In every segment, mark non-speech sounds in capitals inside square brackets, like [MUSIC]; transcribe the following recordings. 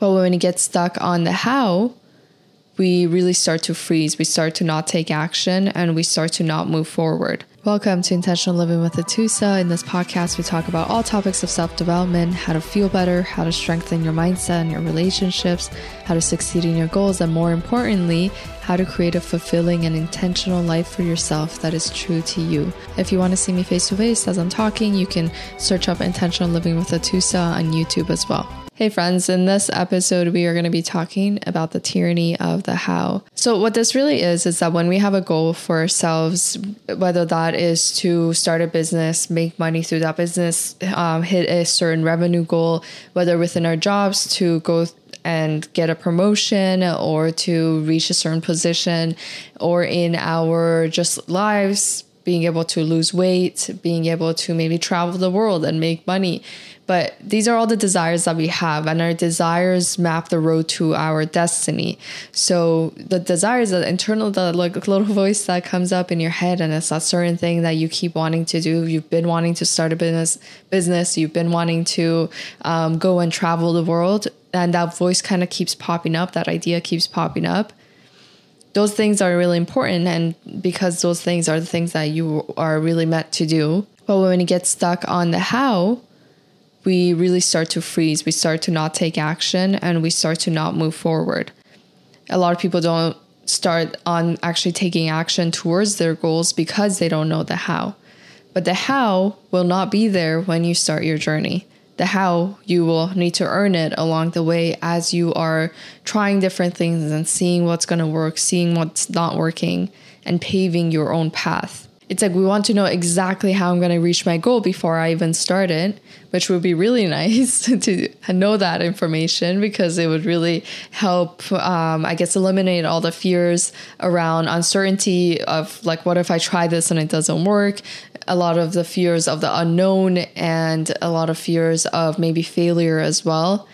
But when we get stuck on the how, we really start to freeze. We start to not take action and we start to not move forward. Welcome to Intentional Living with Atoosa. In this podcast, we talk about all topics of self development, how to feel better, how to strengthen your mindset and your relationships, how to succeed in your goals, and more importantly, how to create a fulfilling and intentional life for yourself that is true to you. If you want to see me face to face as I'm talking, you can search up Intentional Living with Atoosa on YouTube as well. Hey, friends, in this episode, we are going to be talking about the tyranny of the how. So, what this really is, is that when we have a goal for ourselves, whether that is to start a business, make money through that business, um, hit a certain revenue goal, whether within our jobs to go and get a promotion or to reach a certain position, or in our just lives, being able to lose weight, being able to maybe travel the world and make money but these are all the desires that we have, and our desires map the road to our destiny. So the desires, the internal, the like [LAUGHS] little voice that comes up in your head, and it's a certain thing that you keep wanting to do. You've been wanting to start a business, business. You've been wanting to um, go and travel the world, and that voice kind of keeps popping up. That idea keeps popping up those things are really important and because those things are the things that you are really meant to do but when you get stuck on the how we really start to freeze. We start to not take action and we start to not move forward. A lot of people don't start on actually taking action towards their goals because they don't know the how. But the how will not be there when you start your journey. The how you will need to earn it along the way as you are trying different things and seeing what's going to work, seeing what's not working, and paving your own path it's like we want to know exactly how I'm going to reach my goal before I even start it, which would be really [LAUGHS] nice [LAUGHS] to know that information because it would really help, um, I guess, eliminate all the fears around uncertainty of like, what if I try this and it doesn't work? A lot of the fears of the unknown and a lot of fears of maybe failure as well.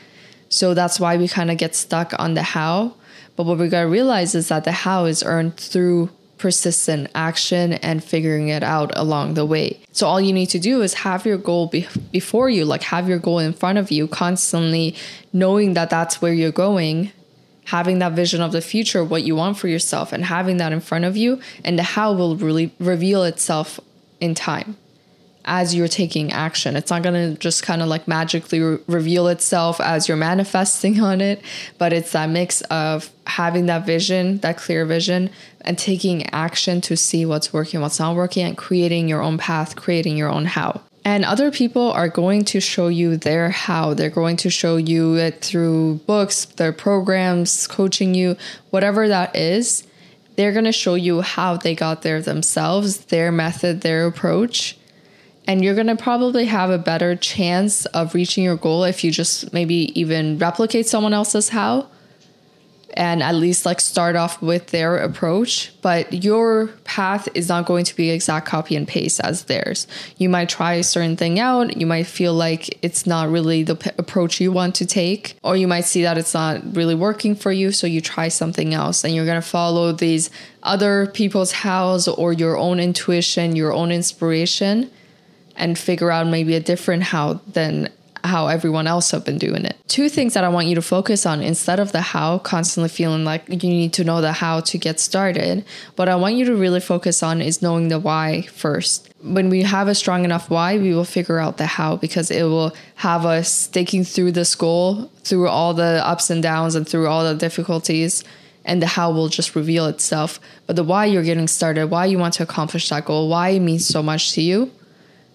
So that's why we kind of get stuck on the how. But what we got to realize is that the how is earned through persistent action and figuring it out along the way. So all you need to do is have your goal be- before you, like have your goal in front of you, constantly knowing that that's where you're going, having that vision of the future, what you want for yourself, and having that in front of you, and the how will really reveal itself in time as you're taking action. It's not going to just kind of like magically re- reveal itself as you're manifesting [LAUGHS] on it, but it's that mix of having that vision, that clear vision, and taking action to see what's working, what's not working, and creating your own path, creating your own how. And other people are going to show you their how. They're going to show you it through books, their programs, coaching you, whatever that is. They're going to show you how they got there themselves, their method, their approach. And you're going to probably have a better chance of reaching your goal if you just maybe even replicate someone else's how and at least like start off with their approach but your path is not going to be exact copy and paste as theirs. You might try a certain thing out. You might feel like it's not really the p- approach you want to take or you might see that it's not really working for you so you try something else and you're going to follow these other people's hows or your own intuition your own inspiration and figure out maybe a different how than how everyone else have been doing it. Two things that I want you to focus on instead of the how, constantly feeling like you need to know the how to get started. What I want you to really focus on is knowing the why first. When we have a strong enough why, we will figure out the how because it will have us sticking through this goal, through all the ups and downs and through all the difficulties and the how will just reveal itself. But the why you're getting started, why you want to accomplish that goal, why it means so much to you,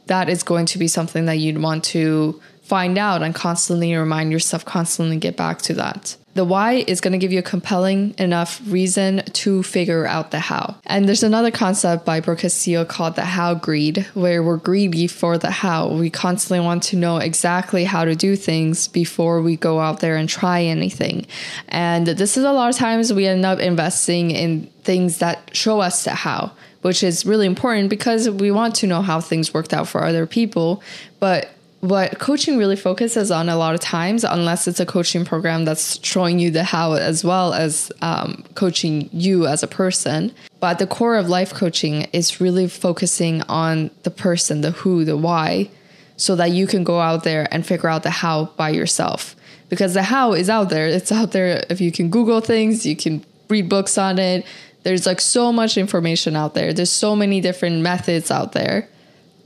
that is going to be something that you'd want to find out and constantly remind yourself, constantly get back to that. The why is going to give you a compelling enough reason to figure out the how. And there's another concept by Brooke Castillo called the how greed, where we're greedy for the how. We constantly want to know exactly how to do things before we go out there and try anything. And this is a lot of times we end up investing in things that show us the how which is really important because we want to know how things worked out for other people. But what coaching really focuses on a lot of times, unless it's a coaching program that's showing you the how as well as um, coaching you as a person. But the core of life coaching is really focusing on the person, the who, the why, so that you can go out there and figure out the how by yourself because the how is out there. It's out there if you can Google things, you can read books on it. There's like so much information out there. There's so many different methods out there.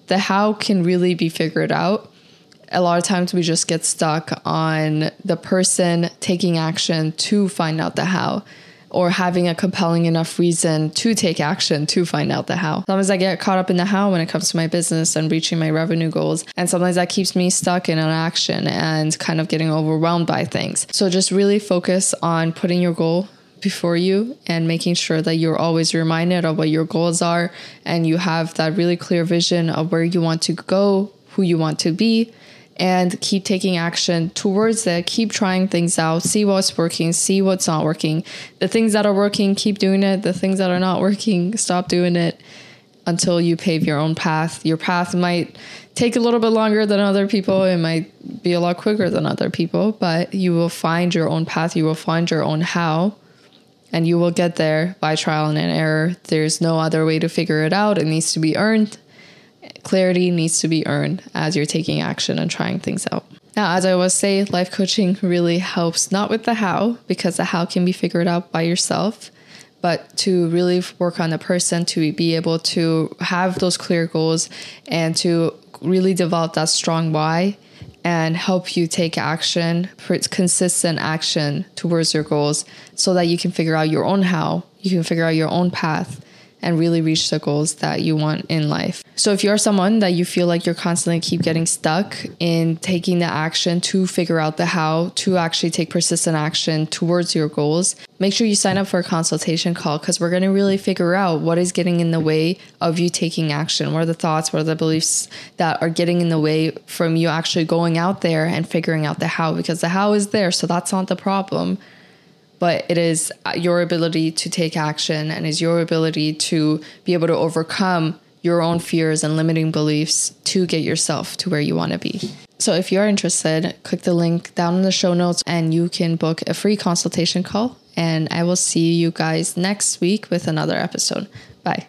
The how can really be figured out. A lot of times we just get stuck on the person taking action to find out the how or having a compelling enough reason to take action to find out the how. Sometimes I get caught up in the how when it comes to my business and reaching my revenue goals. And sometimes that keeps me stuck in an action and kind of getting overwhelmed by things. So just really focus on putting your goal before you and making sure that you're always reminded of what your goals are and you have that really clear vision of where you want to go, who you want to be, and keep taking action towards it. Keep trying things out, see what's working, see what's not working. The things that are working, keep doing it. The things that are not working, stop doing it until you pave your own path. Your path might take a little bit longer than other people, it might be a lot quicker than other people, but you will find your own path, you will find your own how. And you will get there by trial and error. There's no other way to figure it out. It needs to be earned clarity needs to be earned as you're taking action and trying things out. Now, as I always say, life coaching really helps not with the how, because the how can be figured out by yourself, but to really work on the person to be able to have those clear goals and to really develop that strong why and help you take action, consistent action towards your goals so that you can figure out your own how, you can figure out your own path and really reach the goals that you want in life. So if you're someone that you feel like you're constantly keep getting stuck in taking the action to figure out the how to actually take persistent action towards your goals, make sure you sign up for a consultation call because we're going to really figure out what is getting in the way of you taking action. What are the thoughts, what are the beliefs that are getting in the way from you actually going out there and figuring out the how because the how is there, so that's not the problem but it is uh, your ability to take action and is your ability to be able to overcome your own fears and limiting beliefs to get yourself to where you want to be. So, if you're interested, click the link down in the show notes and you can book a free consultation call. And I will see you guys next week with another episode. Bye.